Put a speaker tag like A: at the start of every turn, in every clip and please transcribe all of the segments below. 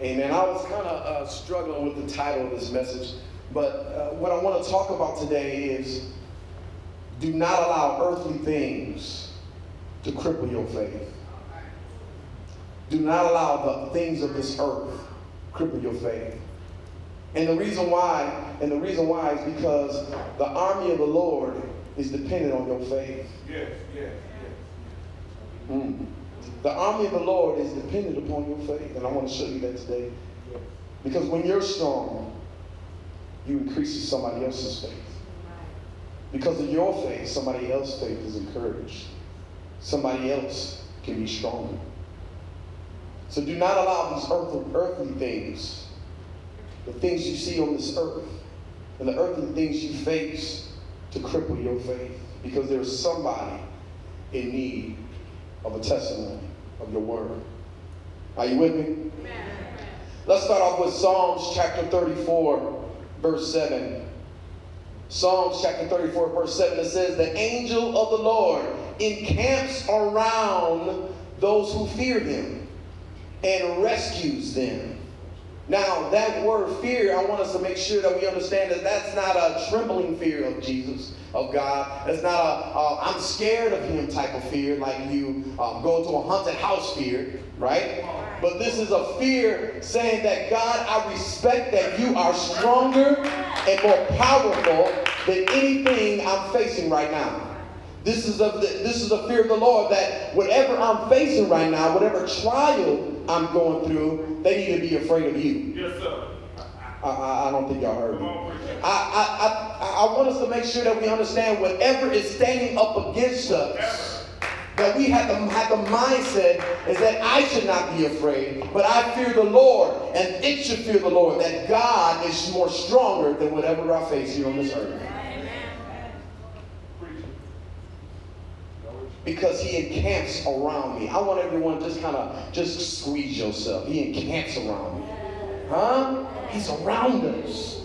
A: Amen. I was kind of uh, struggling with the title of this message, but uh, what I want to talk about today is do not allow earthly things to cripple your faith. Do not allow the things of this earth cripple your faith. And the reason why, and the reason why is because the army of the Lord is dependent on your faith.
B: Yes, yes, yes.
A: Mm. The army of the Lord is dependent upon your faith. And I want to show you that today. Because when you're strong, you increase somebody else's faith. Because of your faith, somebody else's faith is encouraged. Somebody else can be stronger. So do not allow these earthly, earthly things, the things you see on this earth, and the earthly things you face to cripple your faith. Because there's somebody in need of a testimony of your word. Are you with me? Let's start off with Psalms chapter 34, verse 7. Psalms chapter 34, verse 7, it says, The angel of the Lord encamps around those who fear him and rescues them. Now, that word fear, I want us to make sure that we understand that that's not a trembling fear of Jesus of God. It's not a I'm scared of him type of fear, like you um, go to a haunted house fear, right? But this is a fear saying that God, I respect that you are stronger and more powerful than anything I'm facing right now. This is a this is a fear of the Lord that whatever I'm facing right now, whatever trial I'm going through, they need to be afraid of you.
B: Yes, sir.
A: I, I, don't think y'all heard me. I, I, I, I want us to make sure that we understand whatever is standing up against us, that we have to have the mindset is that I should not be afraid, but I fear the Lord, and it should fear the Lord, that God is more stronger than whatever I face here on this earth. Because he encamps around me. I want everyone to just kind of just squeeze yourself. He encamps around me. Huh? He's around us.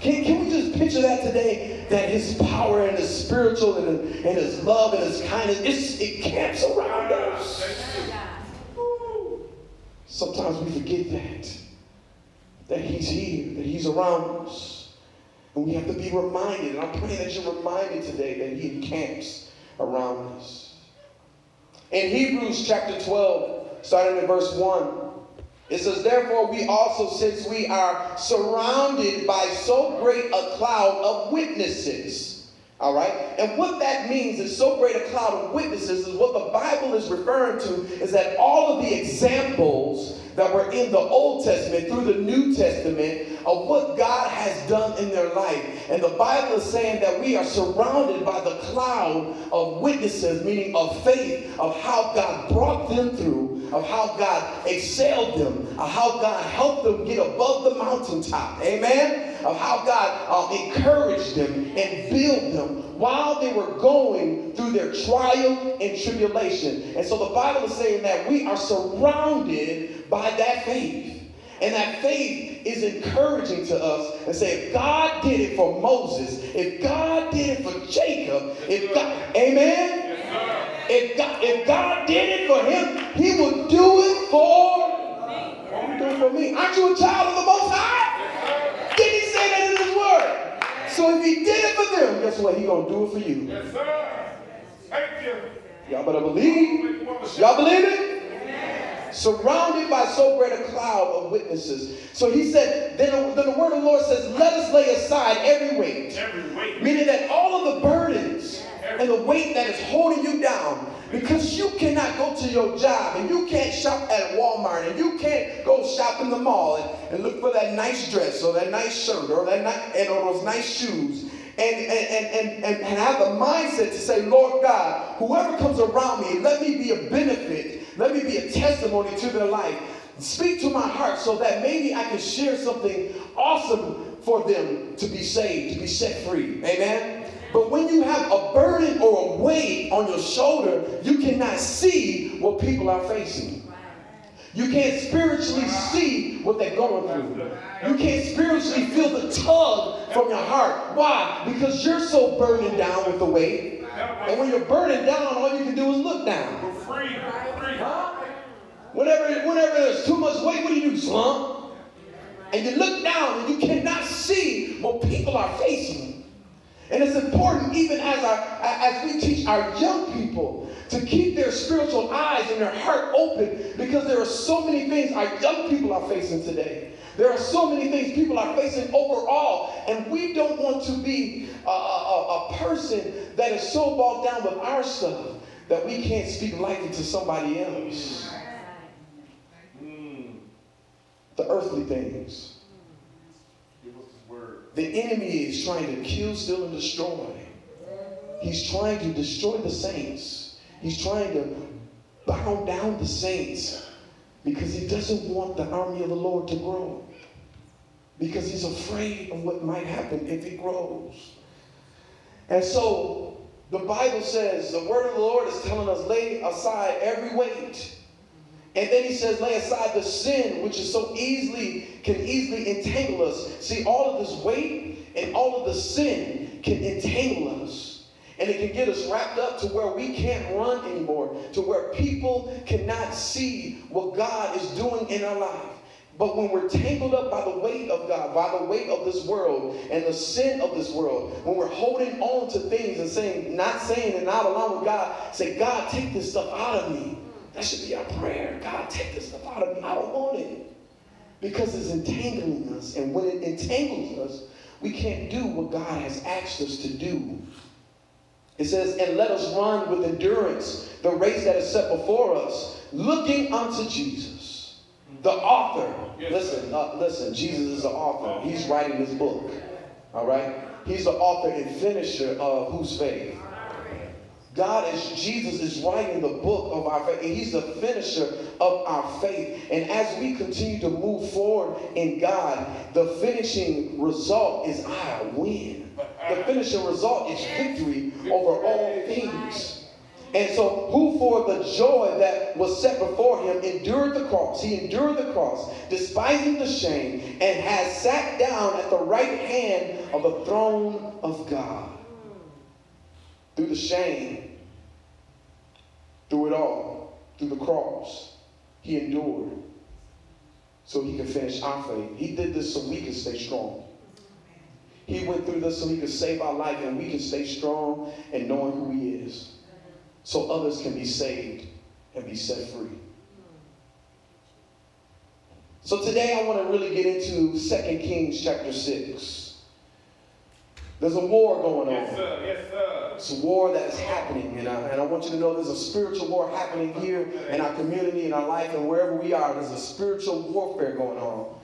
A: Can, can we just picture that today? That his power and his spiritual and, and his love and his kindness, it's, it camps around us. Sometimes we forget that. That he's here, that he's around us. And we have to be reminded, and I'm praying that you're reminded today that he encamps around us. In Hebrews chapter 12, starting in verse 1, it says, Therefore, we also, since we are surrounded by so great a cloud of witnesses, all right? And what that means is so great a cloud of witnesses is what the Bible is referring to is that all of the examples that were in the Old Testament through the New Testament of what God has done in their life. And the Bible is saying that we are surrounded by the cloud of witnesses, meaning of faith, of how God brought them through, of how God excelled them, of how God helped them get above the mountaintop. Amen? Of how God uh, encouraged them and built them while they were going through their trial and tribulation. And so the Bible is saying that we are surrounded by that faith. And that faith is encouraging to us and say, if God did it for Moses, if God did it for Jacob, if God, amen? If God, if God did it for him, he would do it for me. do it for me. Aren't you a child of the Most High? Did he say that in his word? So if he did it for them, guess what? He gonna do it for you.
B: Yes, sir. Thank you.
A: Y'all better believe. Y'all believe it? surrounded by so great a cloud of witnesses. So he said, then, then the word of the Lord says, let us lay aside every weight.
B: Every weight.
A: Meaning that all of the burdens and the weight that is holding you down, because you cannot go to your job and you can't shop at Walmart and you can't go shop in the mall and, and look for that nice dress or that nice shirt or that ni- and or those nice shoes and, and, and, and, and have the mindset to say, Lord God, whoever comes around me, let me be a benefit let me be a testimony to their life. Speak to my heart so that maybe I can share something awesome for them to be saved, to be set free. Amen? But when you have a burden or a weight on your shoulder, you cannot see what people are facing. You can't spiritually see what they're going through. You can't spiritually feel the tug from your heart. Why? Because you're so burdened down with the weight. And when you're burdened down, all you can do is look down.
B: Free.
A: Whenever, whenever there's too much weight, what do you do? Slump? and you look down and you cannot see what people are facing. And it's important, even as, our, as we teach our young people, to keep their spiritual eyes and their heart open because there are so many things our young people are facing today. There are so many things people are facing overall, and we don't want to be a, a, a person that is so bogged down with our stuff that we can't speak life into somebody else. The earthly things. The enemy is trying to kill, steal, and destroy. He's trying to destroy the saints. He's trying to bow down the saints because he doesn't want the army of the Lord to grow. Because he's afraid of what might happen if it grows. And so the Bible says the word of the Lord is telling us lay aside every weight. And then he says, lay aside the sin which is so easily, can easily entangle us. See, all of this weight and all of the sin can entangle us. And it can get us wrapped up to where we can't run anymore, to where people cannot see what God is doing in our life. But when we're tangled up by the weight of God, by the weight of this world and the sin of this world, when we're holding on to things and saying, not saying and not along with God, say, God, take this stuff out of me. That should be our prayer. God, take this stuff out of me. I don't want it. Because it's entangling us. And when it entangles us, we can't do what God has asked us to do. It says, and let us run with endurance the race that is set before us, looking unto Jesus, the author. Listen, uh, listen, Jesus is the author. He's writing this book. All right? He's the author and finisher of whose faith? God is Jesus is writing the book of our faith, and He's the finisher of our faith. And as we continue to move forward in God, the finishing result is our win. The finishing result is victory over all things. And so, who for the joy that was set before him endured the cross? He endured the cross, despising the shame, and has sat down at the right hand of the throne of God through the shame, through it all, through the cross. He endured so he could finish our faith. He did this so we could stay strong. He went through this so he could save our life and we can stay strong and knowing who he is. So others can be saved and be set free. So today I want to really get into 2 Kings chapter 6. There's a war going on.
B: Yes, sir. Yes, sir.
A: It's a war that is happening, and I, and I want you to know there's a spiritual war happening here in our community, in our life, and wherever we are, there's a spiritual warfare going on.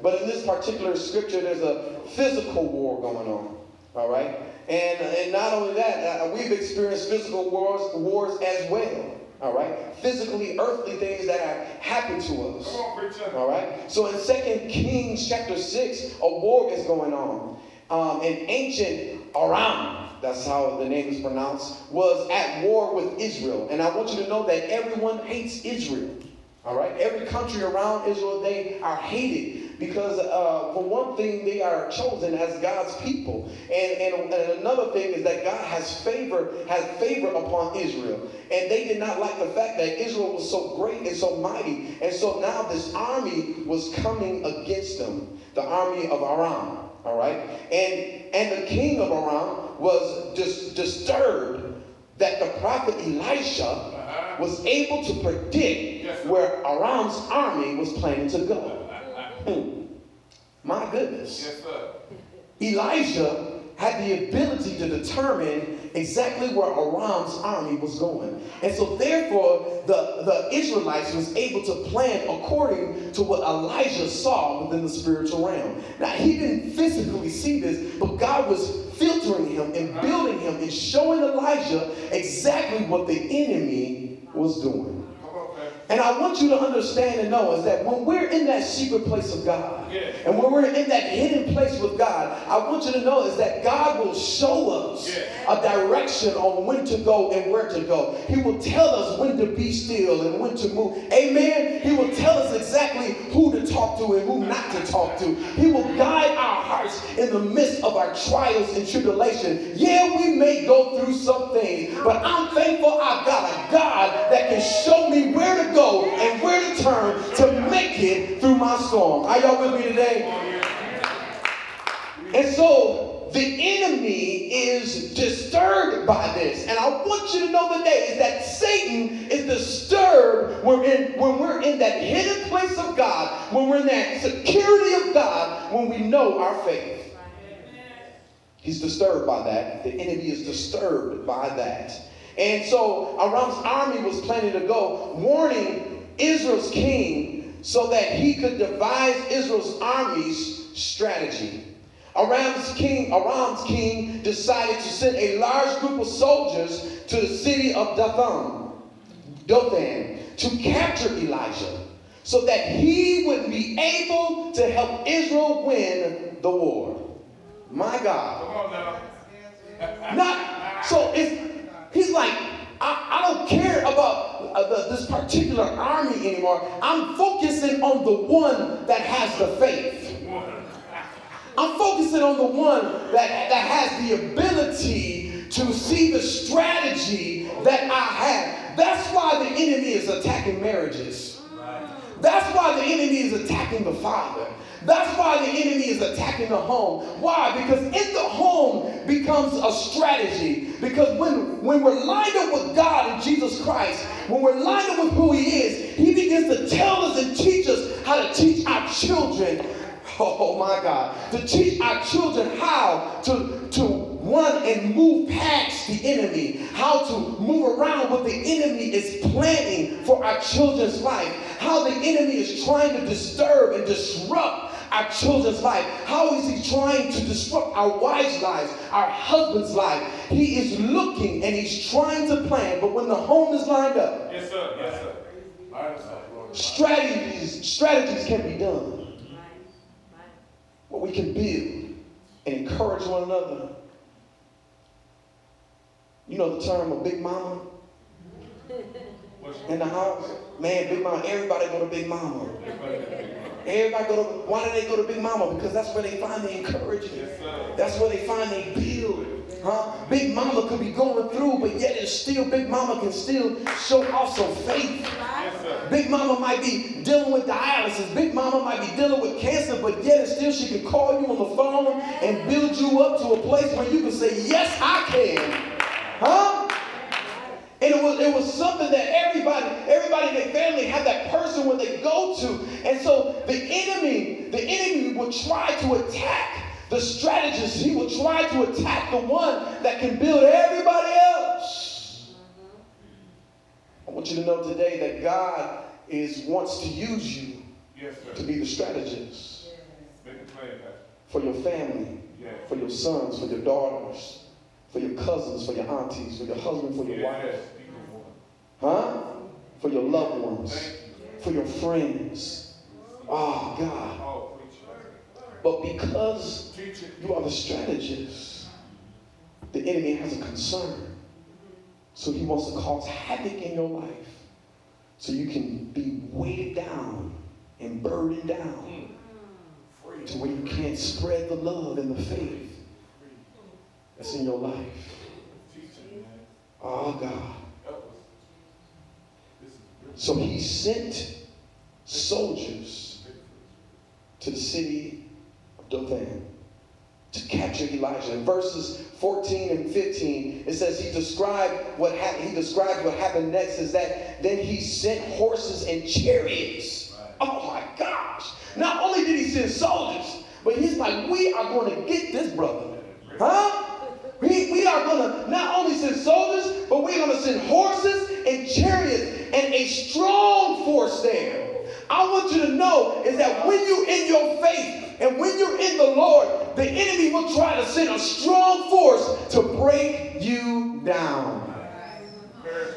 A: But in this particular scripture, there's a physical war going on. All right? And, and not only that, uh, we've experienced physical wars, wars as well. All right? Physically, earthly things that have happened to us.
B: Come on.
A: All right? So in 2 Kings chapter 6, a war is going on. Um, in ancient Aram, that's how the name is pronounced, was at war with Israel. And I want you to know that everyone hates Israel. All right? Every country around Israel, they are hated because, uh, for one thing, they are chosen as God's people. And, and, and another thing is that God has favor, has favor upon Israel. And they did not like the fact that Israel was so great and so mighty. And so now this army was coming against them, the army of Aram. All right? And and the king of Aram was just disturbed that the prophet Elisha was able to predict
B: Yes,
A: where Aram's army was planning to go. Hmm. My goodness.
B: Yes, sir.
A: Elijah had the ability to determine exactly where Aram's army was going. And so therefore, the, the Israelites was able to plan according to what Elijah saw within the spiritual realm. Now, he didn't physically see this, but God was filtering him and building him and showing Elijah exactly what the enemy was doing.
B: Come on, man.
A: And I want you to understand and know is that when we're in that secret place of God,
B: Yeah.
A: and when we're in that hidden place with God, I want you to know is that God will show us
B: Yeah.
A: a direction on when to go and where to go. He will tell us when to be still and when to move. Amen. He will tell us exactly who to talk to and who not to talk to. He will guide our hearts in the midst of our trials and tribulation. Yeah, we may go through some things, but I'm thankful I've got a God that can show me where to go and where to turn to make it through my storm. Are y'all with me today? And so the enemy is disturbed by this. And I want you to know today is that Satan is disturbed when we're, in, when we're in that hidden place of God, when we're in that security of God, when we know our faith. He's disturbed by that. The enemy is disturbed by that. And so Aram's army was planning to go, warning Israel's king so that he could devise Israel's army's strategy. Aram's king, Aram's king decided to send a large group of soldiers to the city of Dathan, Dothan to capture Elijah so that he would be able to help Israel win the war. My God.
B: Come on now.
A: Not so it's he's like, I, I don't care about Uh, the, this particular army anymore. I'm focusing on the one that has the faith. I'm focusing on the one that, that has the ability to see the strategy that I have. That's why the enemy is attacking marriages. That's why the enemy is attacking the father. That's why the enemy is attacking the home. Why? Because in the home becomes a strategy. Because when, when we're lined up with God and Jesus Christ, when we're lined up with who He is, He begins to tell us and teach us how to teach our children. Oh my God. To teach our children how to, to run and move past the enemy, how to move around what the enemy is planning for our children's life, how the enemy is trying to disturb and disrupt our children's life. How is he trying to disrupt our wives' lives, our husband's life? He is looking and he's trying to plan, but when the home is lined up,
B: Yes, sir. Yes, sir.
A: strategies, strategies can be done where we can build and encourage one another. You know the term of Big Mama in the house? Man, Big Mama, everybody go to Big Mama. Everybody go to, why do they go to Big Mama? Because that's where they find the encouragement.
B: Yes,
A: that's where they find they build. Huh? Big Mama could be going through, but yet it's still, Big Mama can still show also faith.
B: Yes,
A: Big Mama might be dealing with dialysis. Big Mama might be dealing with cancer, but yet still she can call you on the phone and build you up to a place where you can say, Yes, I can. Huh? And it was, it was something that everybody, everybody in their family had that person where they go to. And so the enemy, the enemy will try to attack the strategist. He will try to attack the one that can build everybody else. I want you to know today that God is wants to use you
B: yes,
A: to be the strategist
B: Make it plain, Pastor.
A: for your family,
B: Yes.
A: for your sons, for your daughters, for your cousins, for your aunties, for your husband, for your wife.
B: Yes. Speak the word.
A: Huh? For your loved ones, for your friends. Oh, God. But because you are the strategist, the enemy has a concern. So he wants to cause havoc in your life so you can be weighted down and burdened down to where you can't spread the love and the faith that's in your life. Oh, God.
B: Help us. This is good.
A: So he sent soldiers to the city of Dothan to capture Elijah. In verses 14 and 15, it says he described what happened. He described what happened next is that then he sent horses and chariots. Oh my gosh. Not only did he send soldiers, but he's like, we are going to get this brother. Huh? We, we are going to not only send soldiers, but we're going to send horses and chariots and a strong force there. I want you to know is that when you're in your faith and when you're in the Lord, the enemy will try to send a strong force to break you down.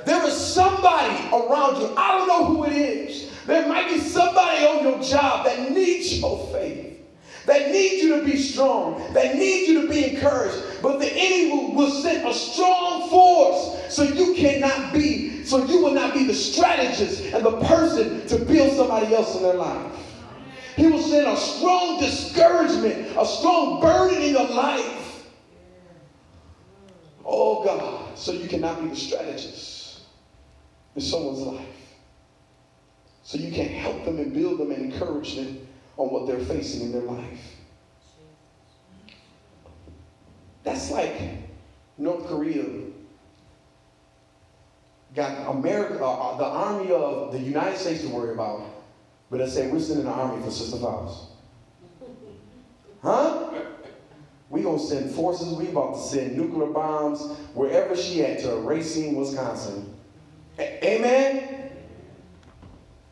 A: There is somebody around you. I don't know who it is. There might be somebody on your job that needs your faith, that needs you to be strong, that needs you to be encouraged. But the enemy will, will send a strong force so you cannot be, so you will not be the strategist and the person to build somebody else in their life. He will send a strong discouragement, a strong burden in your life. Oh God, so you cannot be the strategist in someone's life. So you can't help them and build them and encourage them on what they're facing in their life. That's like North Korea got America, uh, uh, the army of the United States to worry about, but they say we're sending an army for Sister Faust. Huh? We gonna send forces. We about to send nuclear bombs wherever she at to Racine, Wisconsin. A- Amen.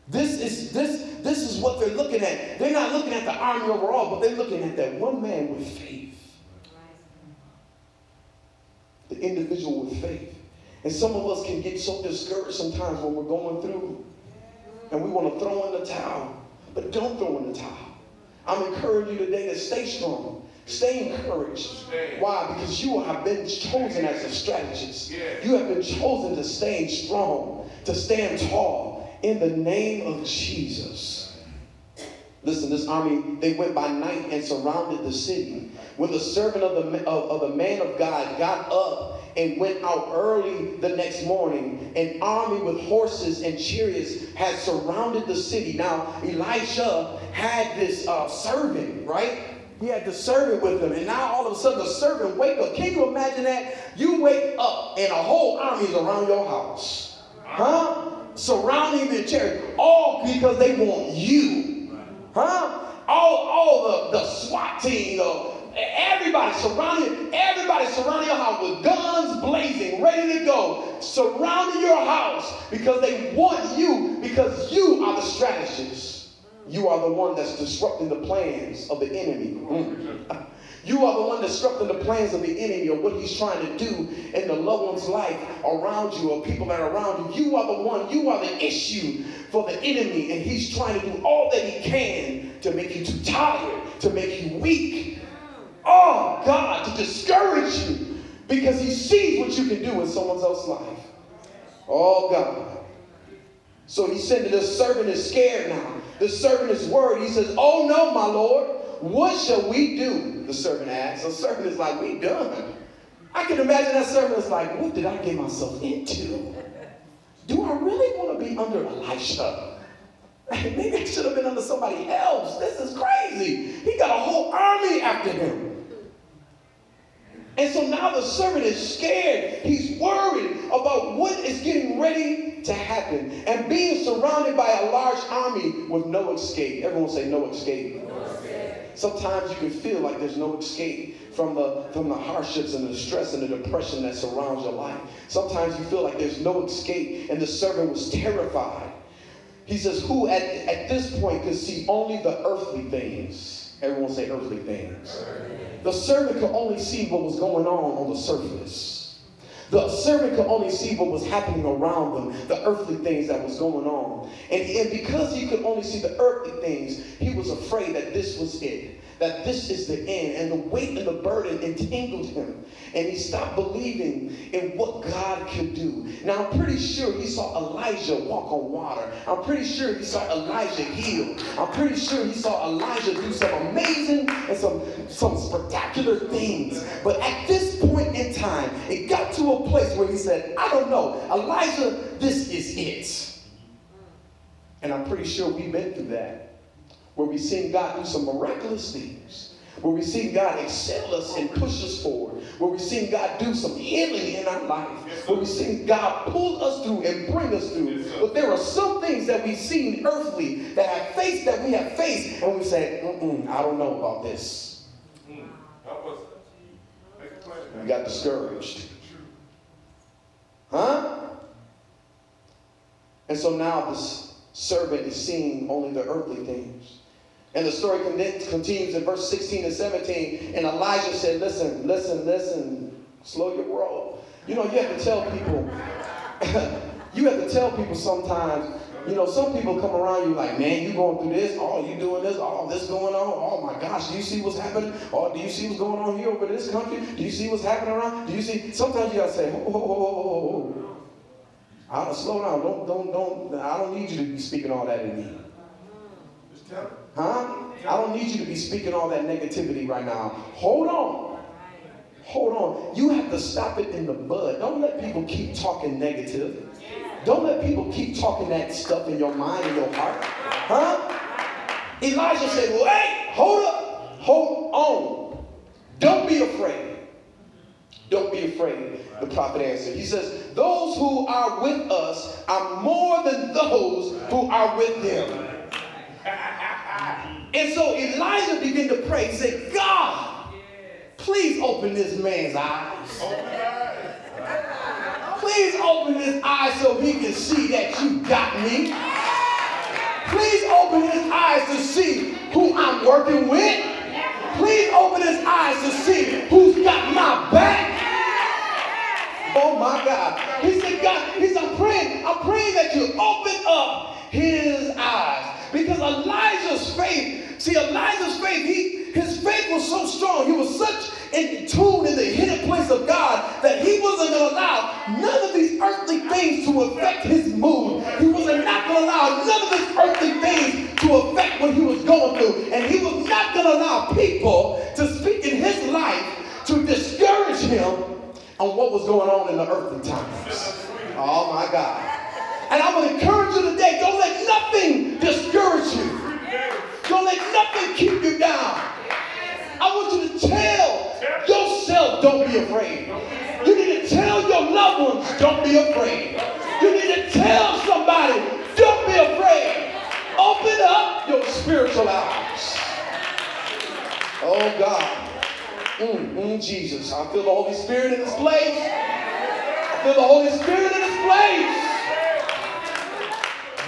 A: This is this this is what they're looking at. They're not looking at the army overall, but they're looking at that one man with faith. The individual with faith. And some of us can get so discouraged sometimes when we're going through and we want to throw in the towel. But don't throw in the towel. I'm encouraging you today to stay strong. Stay encouraged. Why? Because you have been chosen as a strategist. You have been chosen to stay strong, to stand tall in the name of Jesus. Listen, this army, they went by night and surrounded the city. When the servant of the, of, of the man of God got up and went out early the next morning, an army with horses and chariots had surrounded the city. Now, Elisha had this uh, servant, right? He had the servant with him, and now all of a sudden the servant wake up. Can you imagine that? You wake up and a whole army is around your house, huh? Surrounding the chariot, all because they want you, huh? All, all the, the SWAT team, the, everybody surrounding, everybody surrounding your house with guns blazing, ready to go, surrounding your house because they want you, because you are the strategist. You are the one that's disrupting the plans of the enemy. You are the one disrupting the plans of the enemy or what he's trying to do in the loved one's life around you or people that are around you. You are the one, you are the issue for the enemy, and he's trying to do all that he can to make you too tired, to make you weak. Oh, God, to discourage you because he sees what you can do in someone else's life. Oh, God. So he said to the servant is scared now. The servant is worried. He says, Oh no, my Lord, what shall we do? The servant asks. The servant is like, We done. I can imagine that servant is like, What did I get myself into? Do I really want to be under Elisha? Maybe I should have been under somebody else. This is crazy. He got a whole army after him. And so now the servant is scared. He's worried about what is getting ready to happen and being surrounded by a large army with no escape. Everyone say no escape. No escape. Sometimes you can feel like there's no escape from the, from the hardships and the stress and the depression that surrounds your life. Sometimes you feel like there's no escape, and the servant was terrified. He says, Who at, at this point could see only the earthly things? Everyone say earthly things. The servant could only see what was going on on the surface. The servant could only see what was happening around them, the earthly things that was going on. And, and because he could only see the earthly things, he was afraid that this was it that this is the end. And the weight and the burden entangled him. And he stopped believing in what God could do. Now, I'm pretty sure he saw Elijah walk on water. I'm pretty sure he saw Elijah heal. I'm pretty sure he saw Elijah do some amazing and some, some spectacular things. But at this point in time, it got to a place where he said, I don't know, Elijah, this is it. And I'm pretty sure we've been through that where we've seen God do some miraculous things, where we've seen God excel us and push us forward, where we've seen God do some healing in our life, where we've seen God pull us through and bring us through. But there are some things that we've seen earthly that have faced that we have faced, and we say, I don't know about this. We got discouraged. Huh? And so now this servant is seeing only the earthly things. And the story continues in verse 16 and 17. And Elijah said, Listen, listen, listen, slow your roll. You know, you have to tell people, you have to tell people sometimes, you know, some people come around you like, man, you going through this, oh, you doing this, oh, this going on, oh my gosh, do you see what's happening? Oh, do you see what's going on here over this country? Do you see what's happening around? Do you see? Sometimes you gotta say, oh, oh, oh. slow down. Don't, don't, don't. I don't need you to be speaking all that in me. Huh? I don't need you to be speaking all that negativity right now. Hold on. Hold on. You have to stop it in the bud. Don't let people keep talking negative. Don't let people keep talking that stuff in your mind and your heart. Huh? Elijah said, Wait, hold up, hold on. Don't be afraid. Don't be afraid, the prophet answered. He says, Those who are with us are more than those who are with them. And so Elijah began to pray. Said, God, please open this man's eyes. Please open his eyes so he can see that you got me. Please open his eyes to see who I'm working with. Please open his eyes to see who's got my back. Oh my God. He said, God, he said, I'm praying, I'm praying that you open up his faith, see, Elijah's faith, he his faith was so strong, he was such in tune in the hidden place of God that he wasn't going to allow none of these earthly things to affect his mood. He was not going to allow none of these earthly things to affect what he was going through. And he was not going to allow people to speak in his life to discourage him on what was going on in the earthly times. Oh my God. And I would encourage you today, don't let nothing discourage you. Don't let nothing keep you down. I want you to tell yourself, don't be afraid. You need to tell your loved ones, don't be afraid. You need to tell somebody, don't be afraid. Open up your spiritual eyes. Oh God. Mm, mm, Jesus. I feel the Holy Spirit in this place. I feel the Holy Spirit in this place.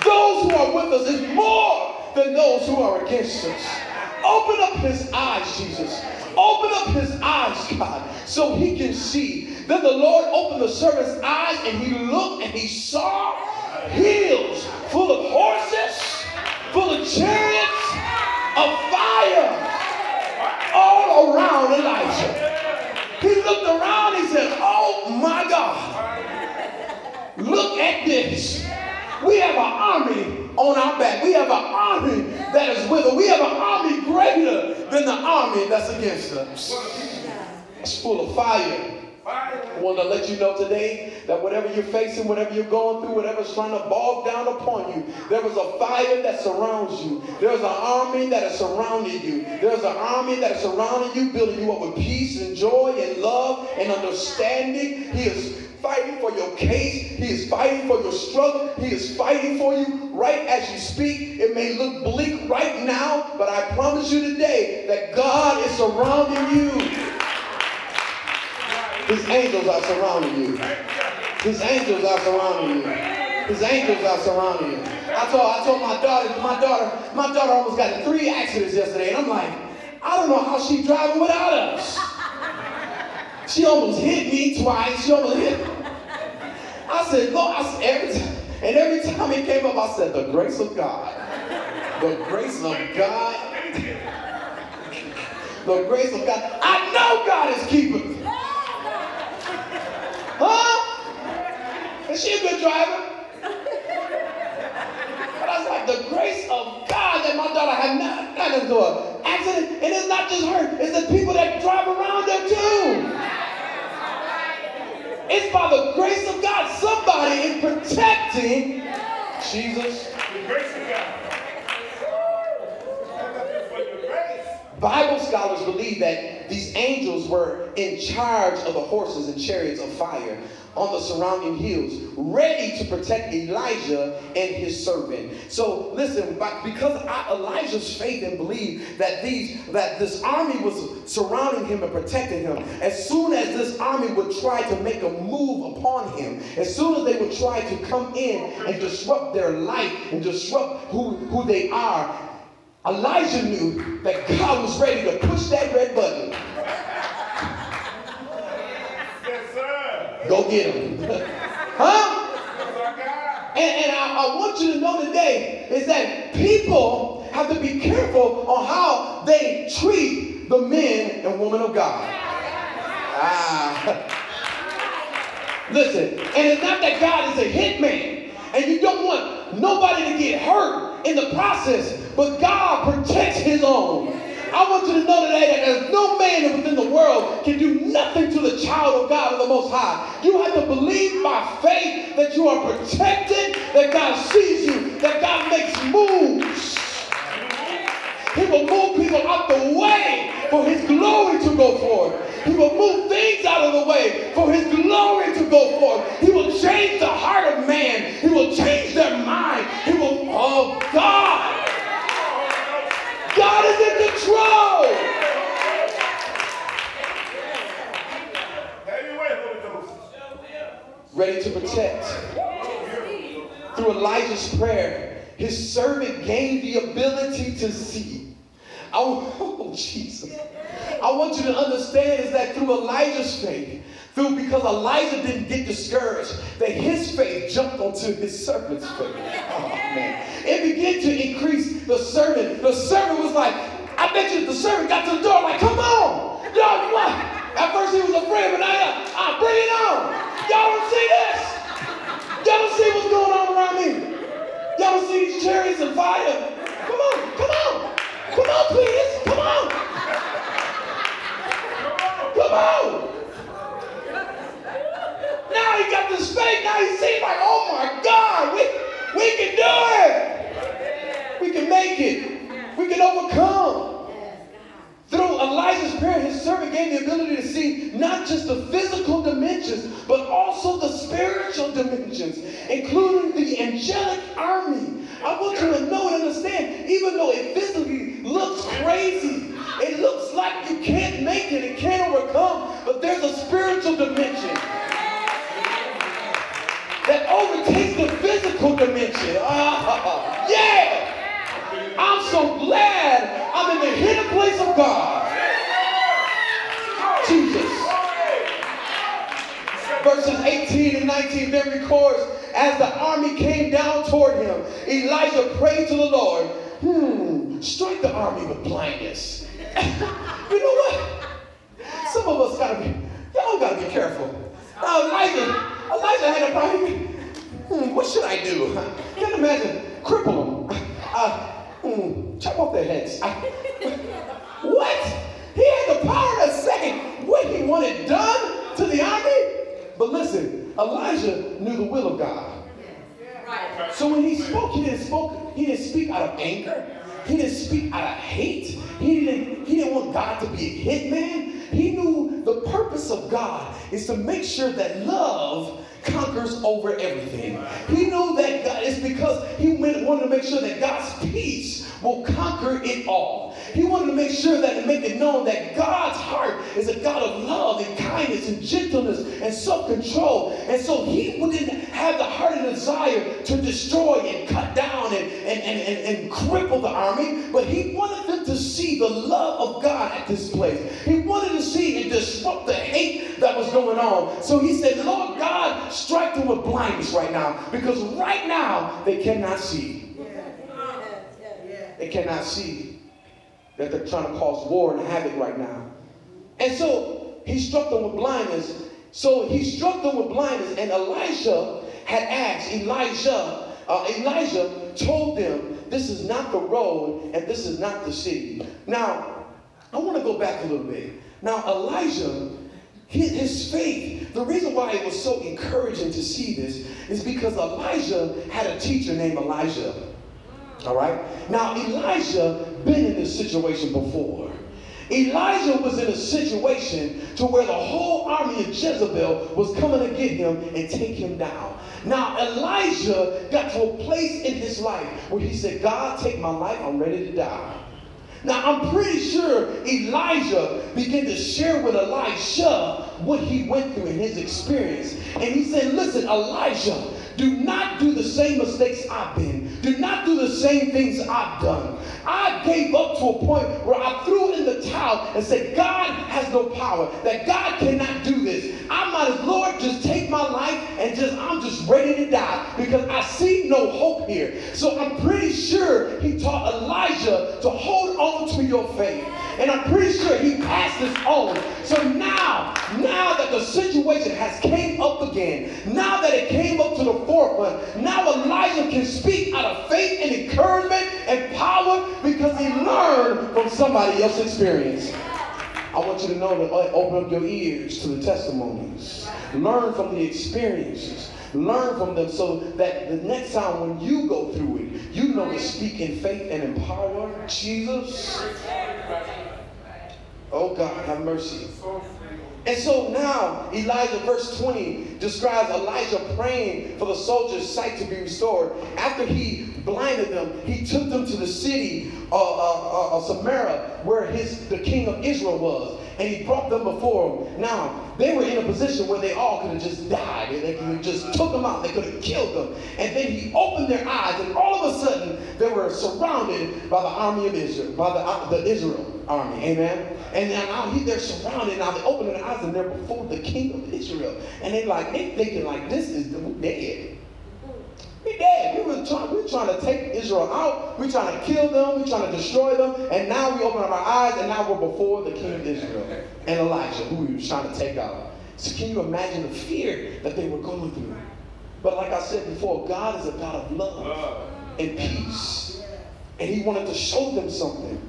A: Those who are with us is more than those who are against us. Open up his eyes, Jesus. Open up his eyes, God, so he can see. Then the Lord opened the servant's eyes and he looked and he saw hills full of horses, full of chariots of fire all around Elijah. He looked around, he said, Oh my God, look at this. We have an army on our back. We have an army that is with us. We have an army greater than the army that's against us. It's full of fire. I want to let you know today that whatever you're facing, whatever you're going through, whatever's trying to bog down upon you, there is a fire that surrounds you. There's an army that is surrounding you. There's an army that is surrounding you, building you up with peace and joy and love and understanding. He is fighting for your case. He is fighting for your struggle. He is fighting for you right as you speak. It may look bleak right now, but I promise you today that God is surrounding you. His angels are surrounding you. His angels are surrounding you. His angels are surrounding you. I told I told my daughter, my daughter, my daughter almost got three accidents yesterday, and I'm like, I don't know how she's driving without us. She almost hit me twice. She almost hit. Me. I said, Lord, I said, every time, and every time it came up, I said, the grace of God. The grace of God. the grace of God. I know God is keeping me. Huh? Is she a good driver? But I was like, the grace of God that my daughter had not gotten into an accident. And it's not just her, it's the people that drive around there too. It's by the grace of God. Somebody is protecting Jesus.
B: The grace of God.
A: Bible scholars believe that these angels were in charge of the horses and chariots of fire on the surrounding hills, ready to protect Elijah and his servant. So listen, because Elijah's faith and belief that these that this army was surrounding him and protecting him, as soon as this army would try to make a move upon him, as soon as they would try to come in and disrupt their life and disrupt who, who they are, Elijah knew that God was ready to push that red button.
B: Yes, sir.
A: Go get him. huh?
B: That's our God.
A: And, and I, I want you to know today is that people have to be careful on how they treat the men and women of God. Ah. Listen, and it's not that God is a hitman, and you don't want nobody to get hurt in the process, but God protects his own. I want you to know today that there's no man within the world can do nothing to the child of God of the Most High. You have to believe by faith that you are protected, that God sees you, that God makes moves. He will move people out the way for his glory to go forth. He will move things out of the way for his glory to go forth. He will change the heart of man. Will change their mind. He will, oh God. God is in control. Ready to protect. Through Elijah's prayer, his servant gained the ability to see. Oh, Jesus. I want you to understand is that through Elijah's faith, through because Elijah didn't get discouraged, that his faith jumped onto his servant's faith. Oh man. It began to increase the servant. The servant was like, I bet you the servant got to the door, like, come on. Y'all, what? At first he was afraid, but now, I ah, bring it on. Y'all don't see this? Y'all don't see what's going on around me? Y'all don't see these chariots and fire? Come on, come on. Come on, please. Come on. Come on. Now faith. Now he sees like, oh my God, we, we can do it. We can make it. We can overcome. Through Elijah's prayer, his servant gained the ability to see not just the physical dimensions, but also the spiritual dimensions, including the angelic army. I want you to know and understand, even though it physically looks crazy, it looks like you can't make it, it can't overcome, but there's a spiritual dimension that overtakes the physical dimension. Ah, yeah! I'm so glad I'm in the hidden place of God. Jesus. Verses 18 and 19 then records, as the army came down toward him, Elijah prayed to the Lord, hmm, strike the army with blindness. you know what? Some of us gotta be, y'all gotta be careful. Now Elijah, Elijah had a problem. Hmm, what should I do? Can't imagine, cripple them. Uh, hmm, chop off their heads. I, what? He had the power to say what he wanted done to the army. But listen, Elijah knew the will of God. So when he spoke, he didn't spoke, he didn't speak out of anger. He didn't speak out of hate. He didn't, he didn't want God to be a hitman. He knew the purpose of God is to make sure that love conquers over everything. He knew that God, it's because he wanted to make sure that God's peace will conquer it all. He wanted to make sure that and make it known that God's heart is a God of love and kindness and gentleness and self-control. And so he didn't have the heart and desire to destroy and cut down and, and, and, and, and cripple the army, but he wanted them to see the love of God at this place. He wanted to see and disrupt the hate that was going on. So he said, Lord God, strike them with blindness right now because right now they cannot see. They cannot see that they're trying to cause war and havoc right now. And so he struck them with blindness. So he struck them with blindness, and Elisha had asked Elijah, uh, Elijah told them, This is not the road and this is not the city. Now, I want to go back a little bit. Now, Elijah, his, his faith, the reason why it was so encouraging to see this is because Elijah had a teacher named Elijah. All right? Now, Elijah been in this situation before. Elijah was in a situation to where the whole army of Jezebel was coming to get him and take him down. Now, Elijah got to a place in his life where he said, God, take my life, I'm ready to die. Now, I'm pretty sure Elijah began to share with Elisha what he went through in his experience. And he said, Listen, Elijah, do not do the same mistakes I've been. Do not do the same things I've done. I gave up to a point where I threw in the towel and said, God has no power, that God cannot do this. I might as Lord just take my life and just, I'm just ready to die because I see no hope here. So I'm pretty sure he taught Elijah to hold on to your faith. And I'm pretty sure he passed this on. So now, now that the situation has came up again, now that it came up to the forefront, now Elijah can speak out of faith and encouragement and power because he learned from somebody else's experience. I want you to know to uh, open up your ears to the testimonies. Learn from the experiences. Learn from them so that the next time when you go through it, you know to speak in faith and in power. Jesus. Oh God, have mercy. And so now, Elijah, verse 20, describes Elijah praying for the soldiers' sight to be restored. After he blinded them, he took them to the city of uh, uh, uh, Samaria, where his the king of Israel was, and he brought them before him. Now, they were in a position where they all could have just died. They could have just took them out. They could have killed them. And then he opened their eyes, and all of a sudden, they were surrounded by the army of Israel, by the, uh, the Israel army. Amen. And now he, they're surrounded. Now they open their eyes, and they're before the king of Israel. And they're like they thinking like this is the dead. Dead. We were trying, we were trying to take Israel out. We're trying to kill them. We're trying to destroy them. And now we open up our eyes, and now we're before the king of Israel and Elijah, who we were trying to take out. So can you imagine the fear that they were going through? But like I said before, God is a God of love and peace. And he wanted to show them something.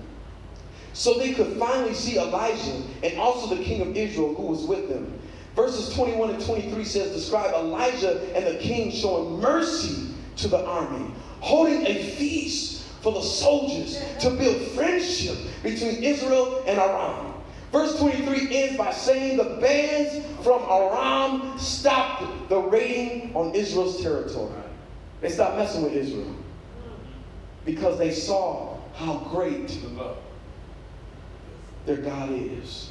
A: So they could finally see Elijah and also the king of Israel who was with them. Verses 21 and 23 says, describe Elijah and the king showing mercy to the army, holding a feast for the soldiers to build friendship between Israel and Aram. Verse 23 ends by saying the bands from Aram stopped the raiding on Israel's territory. They stopped messing with Israel because they saw how great their God is.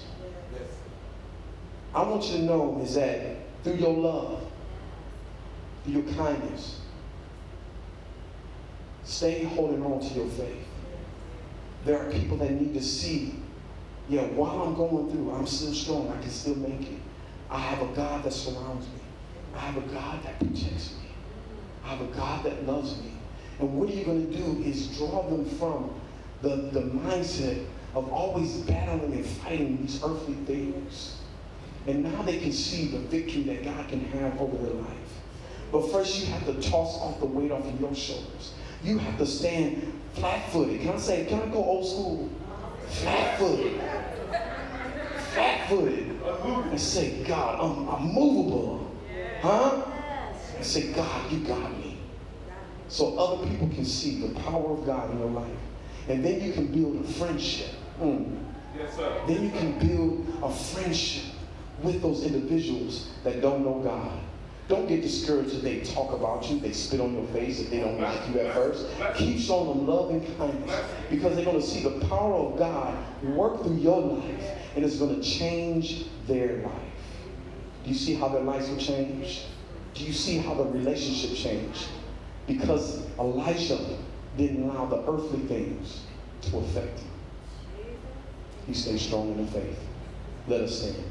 A: I want you to know is that through your love, through your kindness, stay holding on to your faith. There are people that need to see, yeah, while I'm going through, I'm still strong. I can still make it. I have a God that surrounds me. I have a God that protects me. I have a God that loves me. And what are you going to do is draw them from the, the mindset of always battling and fighting these earthly things. And now they can see the victory that God can have over their life. But first, you have to toss off the weight off of your shoulders. You have to stand flat footed. Can I say, can I go old school? Flat footed. Flat footed. And say, God, I'm, I'm movable. Huh? And say, God, you got me. So other people can see the power of God in your life. And then you can build a friendship. Mm.
B: Yes, sir.
A: Then you can build a friendship with those individuals that don't know God. Don't get discouraged if they talk about you, they spit on your face, if they don't like you at first. Keep showing them love and kindness because they're going to see the power of God work through your life and it's going to change their life. Do you see how their lives will change? Do you see how the relationship changed? Because Elisha didn't allow the earthly things to affect him. He stayed strong in the faith. Let us stand.